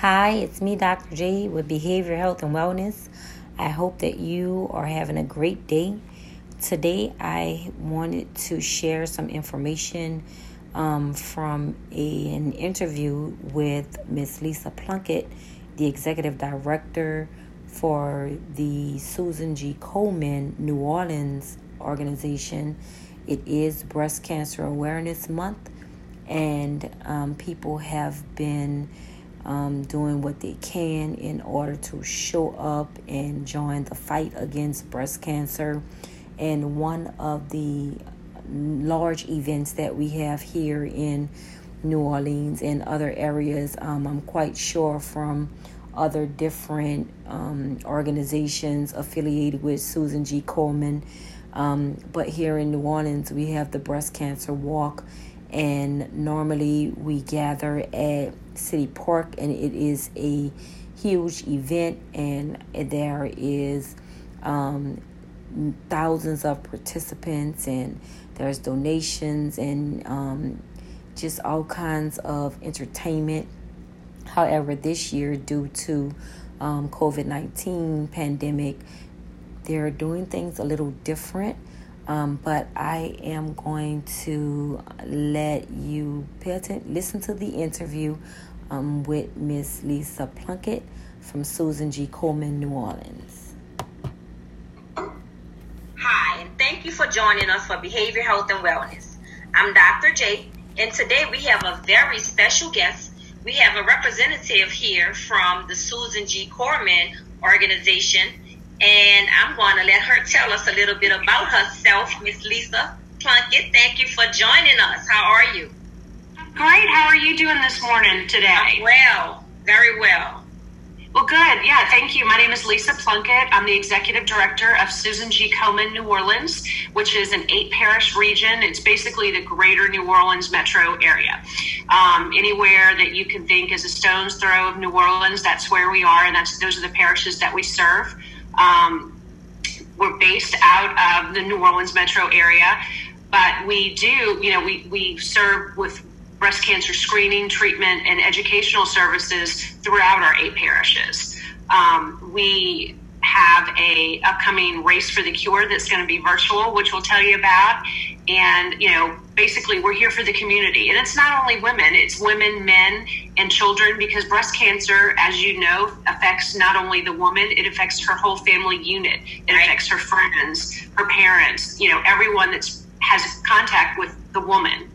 Hi, it's me, Dr. J, with Behavior Health and Wellness. I hope that you are having a great day. Today, I wanted to share some information um, from a, an interview with Miss Lisa Plunkett, the executive director for the Susan G. Komen New Orleans organization. It is Breast Cancer Awareness Month, and um, people have been um, doing what they can in order to show up and join the fight against breast cancer. And one of the large events that we have here in New Orleans and other areas, um, I'm quite sure from other different um, organizations affiliated with Susan G. Komen. Um, but here in New Orleans, we have the Breast Cancer Walk and normally we gather at City Park, and it is a huge event, and there is um, thousands of participants, and there's donations, and um, just all kinds of entertainment. However, this year, due to um, COVID nineteen pandemic, they're doing things a little different. Um, but I am going to let you pay attention, listen to the interview um, with Miss Lisa Plunkett from Susan G. Komen, New Orleans. Hi, and thank you for joining us for Behavior Health and Wellness. I'm Dr. J, and today we have a very special guest. We have a representative here from the Susan G. Komen organization and I'm going to let her tell us a little bit about herself, Miss Lisa Plunkett. Thank you for joining us. How are you? Great. How are you doing this morning today? I'm well, very well. Well, good. Yeah, thank you. My name is Lisa Plunkett. I'm the executive director of Susan G. Komen New Orleans, which is an eight parish region. It's basically the greater New Orleans metro area. Um, anywhere that you can think is a stone's throw of New Orleans, that's where we are, and that's those are the parishes that we serve. Um, we're based out of the New Orleans metro area, but we do, you know, we, we serve with breast cancer screening, treatment, and educational services throughout our eight parishes. Um, we have a upcoming race for the cure that's going to be virtual, which we'll tell you about. And you know, basically, we're here for the community, and it's not only women; it's women, men, and children. Because breast cancer, as you know, affects not only the woman; it affects her whole family unit. It right. affects her friends, her parents. You know, everyone that's has contact with the woman,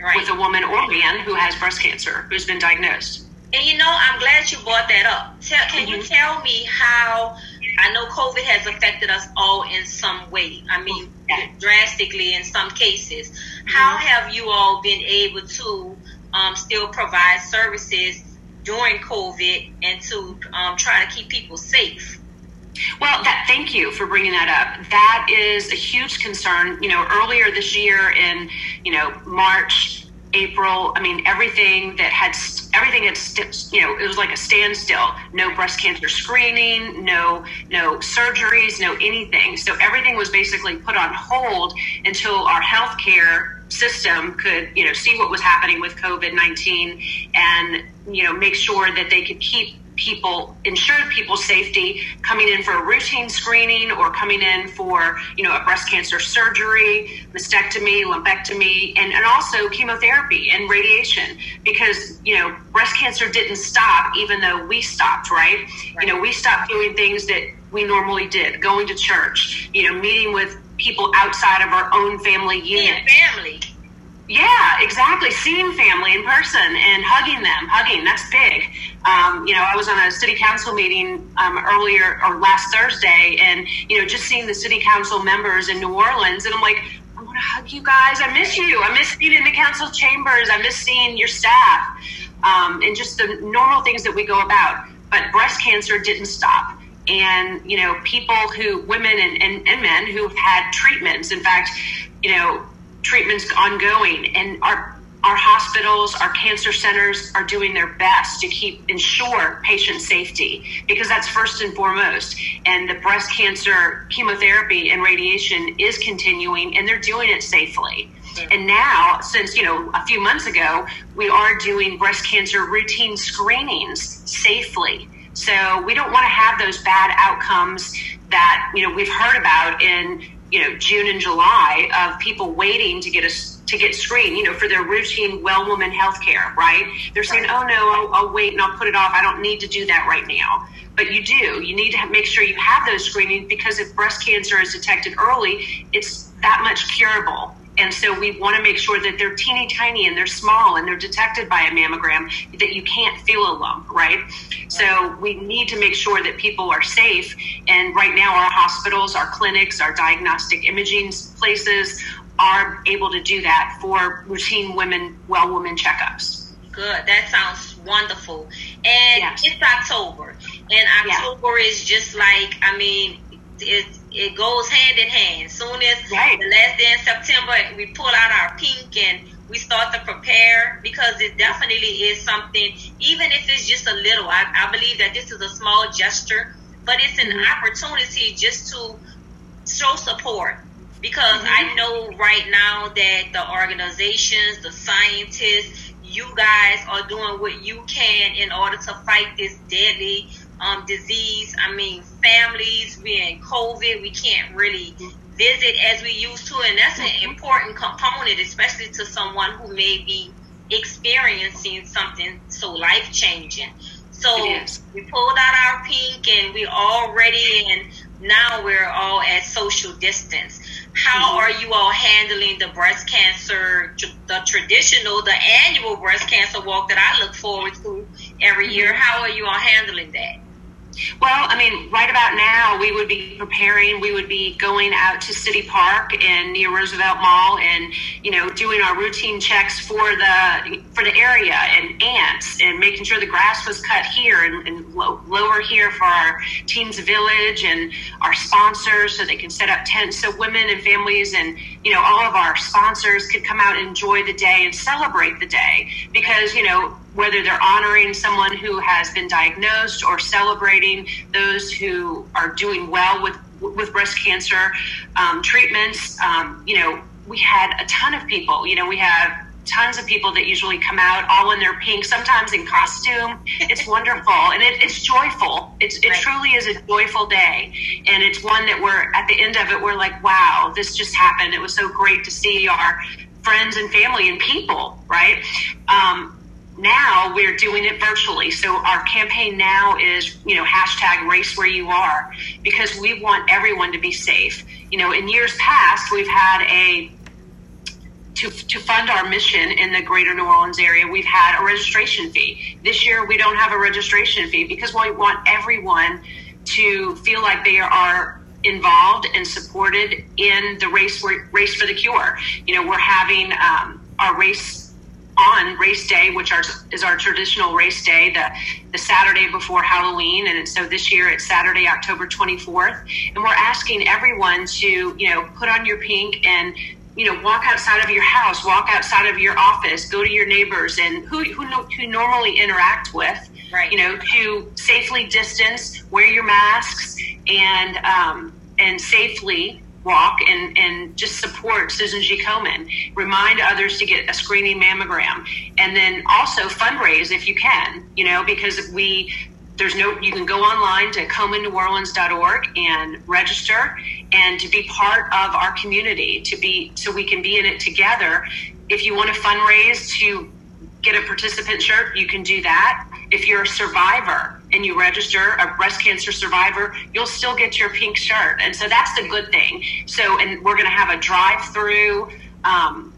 right. with a woman or man who has breast cancer, who's been diagnosed. And you know, I'm glad you brought that up. Tell, can mm-hmm. you tell me how? I know COVID has affected us all in some way. I mean, drastically in some cases. Mm-hmm. How have you all been able to um, still provide services during COVID and to um, try to keep people safe? Well, that, thank you for bringing that up. That is a huge concern. You know, earlier this year in, you know, March, April. I mean, everything that had everything had you know it was like a standstill. No breast cancer screening, no no surgeries, no anything. So everything was basically put on hold until our healthcare system could you know see what was happening with COVID nineteen and you know make sure that they could keep people ensured people's safety coming in for a routine screening or coming in for you know a breast cancer surgery mastectomy lumpectomy and, and also chemotherapy and radiation. Because you know breast cancer didn't stop even though we stopped right, right. you know we stopped doing things that we normally did going to church you know meeting with people outside of our own family unit. family yeah, exactly. Seeing family in person and hugging them, hugging, that's big. Um, you know, I was on a city council meeting um, earlier or last Thursday, and, you know, just seeing the city council members in New Orleans, and I'm like, I want to hug you guys. I miss you. I miss being in the council chambers. I miss seeing your staff um, and just the normal things that we go about. But breast cancer didn't stop and you know people who women and, and, and men who've had treatments in fact you know treatments ongoing and our our hospitals, our cancer centers are doing their best to keep ensure patient safety because that's first and foremost. And the breast cancer chemotherapy and radiation is continuing and they're doing it safely. And now, since, you know, a few months ago, we are doing breast cancer routine screenings safely. So we don't want to have those bad outcomes that, you know, we've heard about in, you know, June and July of people waiting to get a to get screened, you know, for their routine well woman health care, right? They're saying, oh no, I'll, I'll, wait and I'll put it off. I don't need to do that right now. But you do. You need to make sure you have those screenings because if breast cancer is detected early, it's that much curable. And so we want to make sure that they're teeny tiny and they're small and they're detected by a mammogram that you can't feel a lump, right? So we need to make sure that people are safe. And right now, our hospitals, our clinics, our diagnostic imaging places are able to do that for routine women, well woman checkups. Good. That sounds wonderful. And yes. it's October. And October yeah. is just like, I mean, it, it goes hand in hand. Soon as right. the last day in September, we pull out our pink and we start to prepare because it definitely is something, even if it's just a little, I, I believe that this is a small gesture, but it's an mm-hmm. opportunity just to show support because mm-hmm. I know right now that the organizations, the scientists, you guys are doing what you can in order to fight this deadly um, disease. I mean, families, we're in COVID, we can't really visit as we used to, and that's an mm-hmm. important component, especially to someone who may be experiencing something so life changing. So we pulled out our pink and we're all ready, and now we're all at social distance. How are you all handling the breast cancer, the traditional, the annual breast cancer walk that I look forward to every year? How are you all handling that? Well, I mean, right about now, we would be preparing. We would be going out to City Park and near Roosevelt Mall, and you know, doing our routine checks for the for the area and ants, and making sure the grass was cut here and, and lower here for our teams village and our sponsors, so they can set up tents so women and families and you know all of our sponsors could come out and enjoy the day and celebrate the day because you know whether they're honoring someone who has been diagnosed or celebrating those who are doing well with with breast cancer um, treatments. Um, you know, we had a ton of people. You know, we have tons of people that usually come out all in their pink, sometimes in costume. It's wonderful and it, it's joyful. It's, it right. truly is a joyful day. And it's one that we're at the end of it, we're like, wow, this just happened. It was so great to see our friends and family and people, right? Um, now we're doing it virtually. So our campaign now is, you know, hashtag race where you are because we want everyone to be safe. You know, in years past, we've had a to, to fund our mission in the greater New Orleans area, we've had a registration fee. This year, we don't have a registration fee because we want everyone to feel like they are involved and supported in the race race for the cure. You know, we're having um, our race on race day, which is our traditional race day, the, the Saturday before Halloween. And so this year it's Saturday, October 24th. And we're asking everyone to, you know, put on your pink and, you know, walk outside of your house, walk outside of your office, go to your neighbors and who, who, who normally interact with, right. you know, to safely distance, wear your masks and, um, and safely walk and, and just support Susan G. Komen. Remind others to get a screening mammogram. And then also fundraise if you can, you know, because we there's no you can go online to komenneworleans.org and register and to be part of our community to be so we can be in it together if you want to fundraise to get a participant shirt you can do that if you're a survivor and you register a breast cancer survivor, you'll still get your pink shirt. And so that's the good thing. So, and we're going to have a drive through um,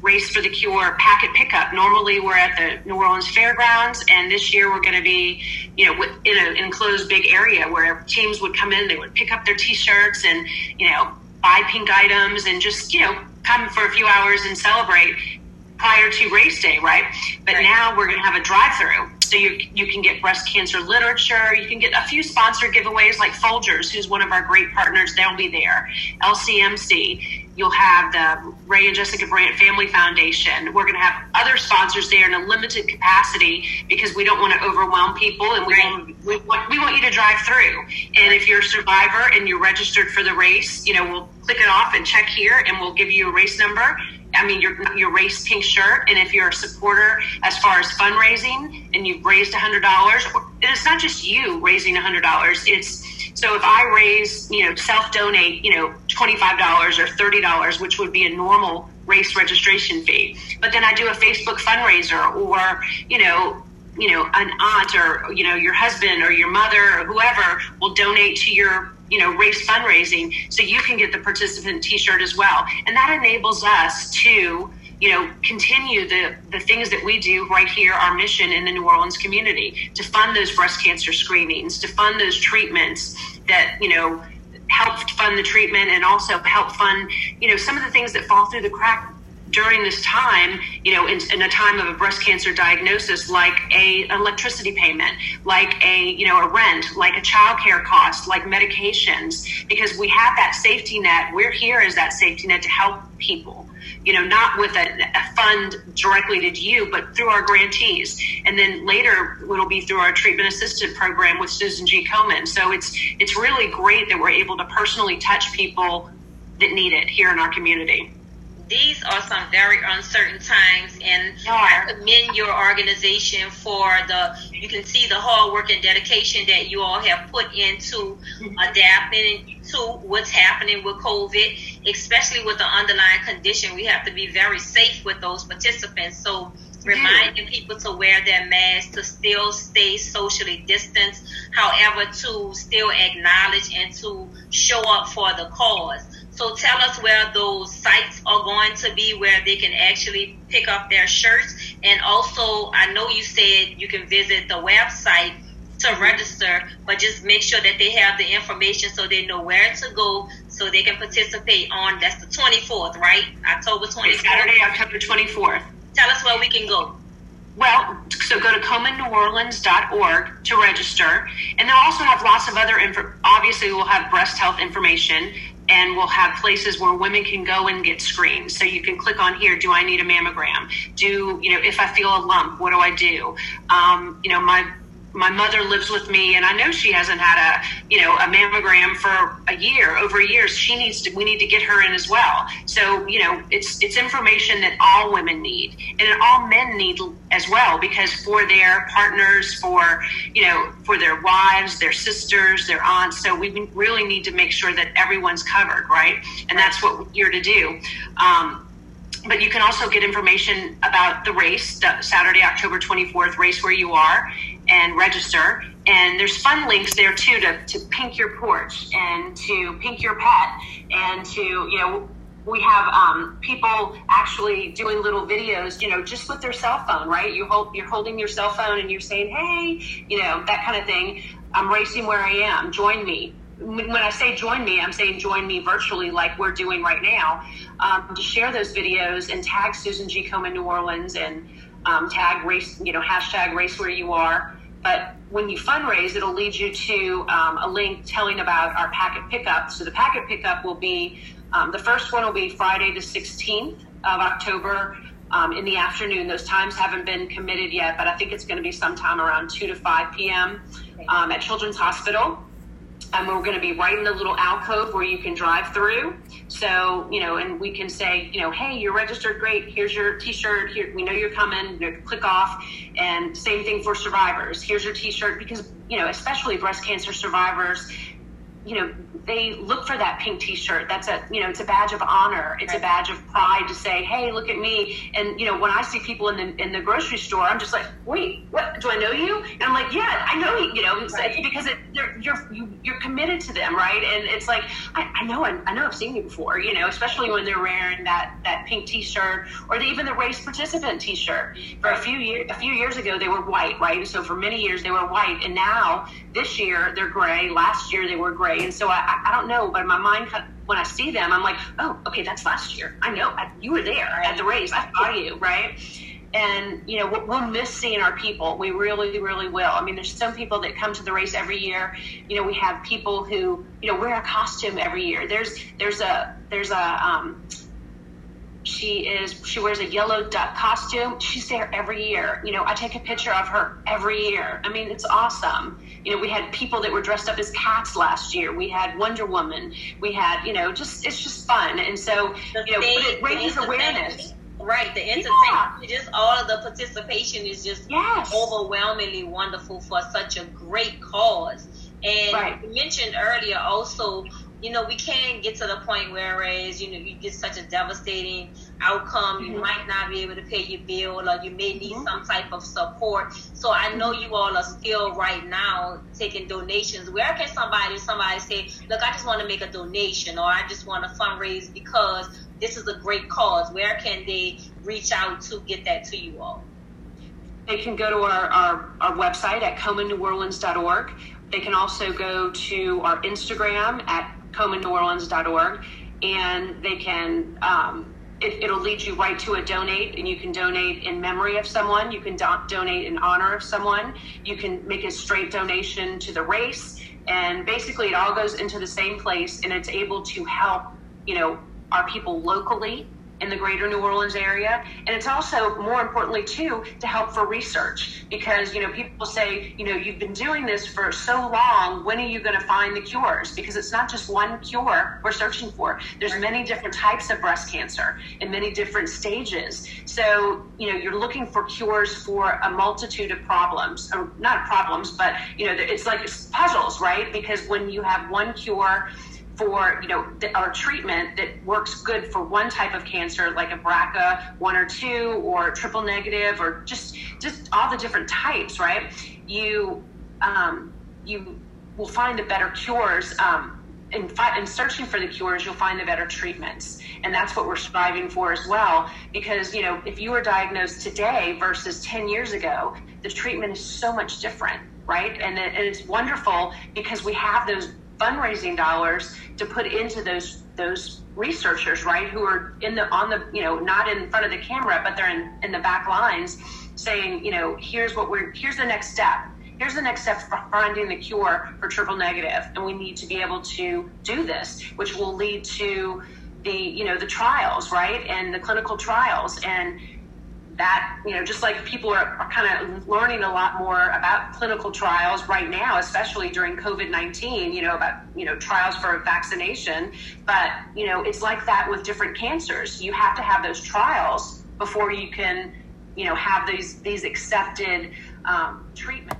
race for the cure packet pickup. Normally we're at the New Orleans Fairgrounds, and this year we're going to be, you know, in an enclosed big area where teams would come in, they would pick up their t-shirts and, you know, buy pink items and just, you know, come for a few hours and celebrate prior to race day, right? But right. now we're going to have a drive through. So you, you can get breast cancer literature. You can get a few sponsored giveaways like Folgers, who's one of our great partners. They'll be there. LCMC. You'll have the Ray and Jessica Brandt Family Foundation. We're going to have other sponsors there in a limited capacity because we don't want to overwhelm people and we, right. want, we, want, we want you to drive through. And if you're a survivor and you're registered for the race, you know, we'll click it off and check here and we'll give you a race number I mean, your your race pink shirt, and if you're a supporter as far as fundraising, and you've raised hundred dollars, it's not just you raising hundred dollars. It's so if I raise, you know, self donate, you know, twenty five dollars or thirty dollars, which would be a normal race registration fee, but then I do a Facebook fundraiser, or you know, you know, an aunt or you know your husband or your mother or whoever will donate to your you know race fundraising, so you can get the participant T-shirt as well, and that enables us to you know, continue the, the things that we do right here, our mission in the New Orleans community, to fund those breast cancer screenings, to fund those treatments that, you know, help fund the treatment and also help fund, you know, some of the things that fall through the crack during this time, you know, in, in, a time of a breast cancer diagnosis, like a electricity payment, like a you know a rent, like a child care cost, like medications, because we have that safety net. We're here as that safety net to help people you know, not with a, a, fund directly to you, but through our grantees. And then later it'll be through our treatment assistant program with Susan G. Komen. So it's it's really great that we're able to personally touch people that need it here in our community these are some very uncertain times and I commend your organization for the you can see the hard work and dedication that you all have put into mm-hmm. adapting to what's happening with COVID, especially with the underlying condition. We have to be very safe with those participants. So reminding people to wear their masks, to still stay socially distanced, however, to still acknowledge and to show up for the cause. So tell us where those sites are going to be where they can actually pick up their shirts. And also, I know you said you can visit the website to register, but just make sure that they have the information so they know where to go so they can participate on that's the 24th, right? October 24th. Saturday, October 24th. Tell us where we can go. Well, so go to KomenNewOrleans.org to register. And they'll also have lots of other info. Obviously, we'll have breast health information and we'll have places where women can go and get screened. So you can click on here. Do I need a mammogram? Do you know if I feel a lump? What do I do? Um, you know, my my mother lives with me and I know she hasn't had a, you know, a mammogram for a year, over a year. She needs to, we need to get her in as well. So, you know, it's, it's information that all women need and all men need as well, because for their partners, for, you know, for their wives, their sisters, their aunts. So we really need to make sure that everyone's covered, right? And that's what we're here to do. Um, but you can also get information about the race, the Saturday, October 24th race where you are and register. And there's fun links there too to, to pink your porch and to pink your pet and to, you know, we have um, people actually doing little videos, you know, just with their cell phone, right? You hold, you're holding your cell phone and you're saying, hey, you know, that kind of thing. I'm racing where I am. Join me. When I say join me, I'm saying join me virtually, like we're doing right now. Um, to share those videos and tag Susan G. Komen New Orleans and um, tag race, you know, hashtag race where you are but when you fundraise, it'll lead you to um, a link telling about our packet pickup. So the packet pickup will be um, the first one will be Friday the 16th of October um, in the afternoon. Those times haven't been committed yet, but I think it's going to be sometime around 2 to 5 p.m. Um, at Children's Hospital and we're going to be right in the little alcove where you can drive through. So, you know, and we can say, you know, hey, you're registered, great. Here's your T-shirt. Here, we know you're coming. You know, click off. And same thing for survivors. Here's your T-shirt because, you know, especially breast cancer survivors, you know, they look for that pink T-shirt. That's a you know, it's a badge of honor. It's right. a badge of pride to say, "Hey, look at me." And you know, when I see people in the in the grocery store, I'm just like, "Wait, what? Do I know you?" And I'm like, "Yeah, I know you." You know, right. because it, you're you're you, are you are committed to them, right? And it's like, I, I know, I, I, know, I've seen you before. You know, especially when they're wearing that that pink T-shirt or the, even the race participant T-shirt. For a few years, a few years ago, they were white, right? So for many years, they were white, and now this year they're gray. Last year they were gray, and so I, I don't know, but my mind when I see them, I'm like, oh, okay, that's last year. I know I, you were there at the race. I saw you, right? And you know, we'll miss seeing our people. We really, really will. I mean, there's some people that come to the race every year. You know, we have people who you know wear a costume every year. There's there's a there's a um, She is she wears a yellow duck costume. She's there every year. You know, I take a picture of her every year. I mean, it's awesome. You know, we had people that were dressed up as cats last year. We had Wonder Woman. We had, you know, just it's just fun. And so, the you know, it raises awareness. Right, the entertainment, yeah. just all of the participation is just yes. overwhelmingly wonderful for such a great cause. And right. you mentioned earlier also you know, we can get to the point whereas, you know, you get such a devastating outcome, mm-hmm. you might not be able to pay your bill or you may need mm-hmm. some type of support. So I know you all are still right now taking donations. Where can somebody somebody say, Look, I just want to make a donation or I just want to fundraise because this is a great cause. Where can they reach out to get that to you all? They can go to our, our, our website at komenneworleans.org. They can also go to our Instagram at komenneworleans.org, and they can. Um, it, will lead you right to a donate, and you can donate in memory of someone. You can do- donate in honor of someone. You can make a straight donation to the race, and basically, it all goes into the same place, and it's able to help, you know, our people locally in the greater New Orleans area. And it's also, more importantly, too, to help for research because, you know, people say, you know, you've been doing this for so long, when are you going to find the cures? Because it's not just one cure we're searching for. There's many different types of breast cancer in many different stages. So, you know, you're looking for cures for a multitude of problems, or not problems, but, you know, it's like puzzles, right? Because when you have one cure, for you know our treatment that works good for one type of cancer like a BRCA one or two or triple negative or just just all the different types right? You um, you will find the better cures um, in, fi- in searching for the cures you'll find the better treatments. And that's what we're striving for as well. Because you know if you were diagnosed today versus 10 years ago the treatment is so much different right? And, it, and it's wonderful because we have those fundraising dollars to put into those those researchers, right, who are in the on the you know not in front of the camera, but they're in in the back lines, saying you know here's what we're here's the next step. Here's the next step for finding the cure for triple negative, and we need to be able to do this, which will lead to the you know the trials, right, and the clinical trials, and that, you know, just like people are, are kind of learning a lot more about clinical trials right now, especially during COVID 19, you know, about, you know, trials for vaccination. But, you know, it's like that with different cancers. You have to have those trials before you can, you know, have these, these accepted um, treatments.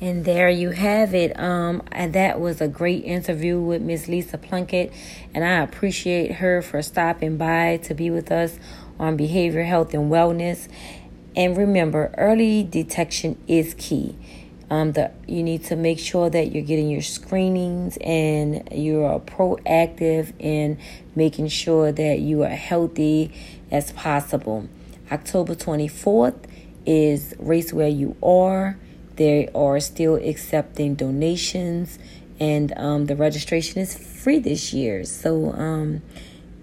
And there you have it. Um, and that was a great interview with Miss Lisa Plunkett, and I appreciate her for stopping by to be with us on behavior health and wellness. And remember, early detection is key. Um, the you need to make sure that you're getting your screenings and you are proactive in making sure that you are healthy as possible. October 24th is Race Where You Are. They are still accepting donations, and um, the registration is free this year. So um,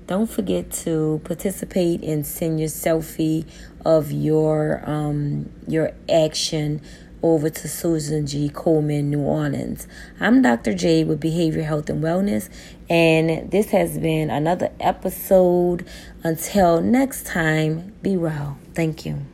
don't forget to participate and send your selfie of your um, your action over to Susan G. Komen, New Orleans. I'm Dr. J with Behavior Health and Wellness, and this has been another episode. Until next time, be well. Thank you.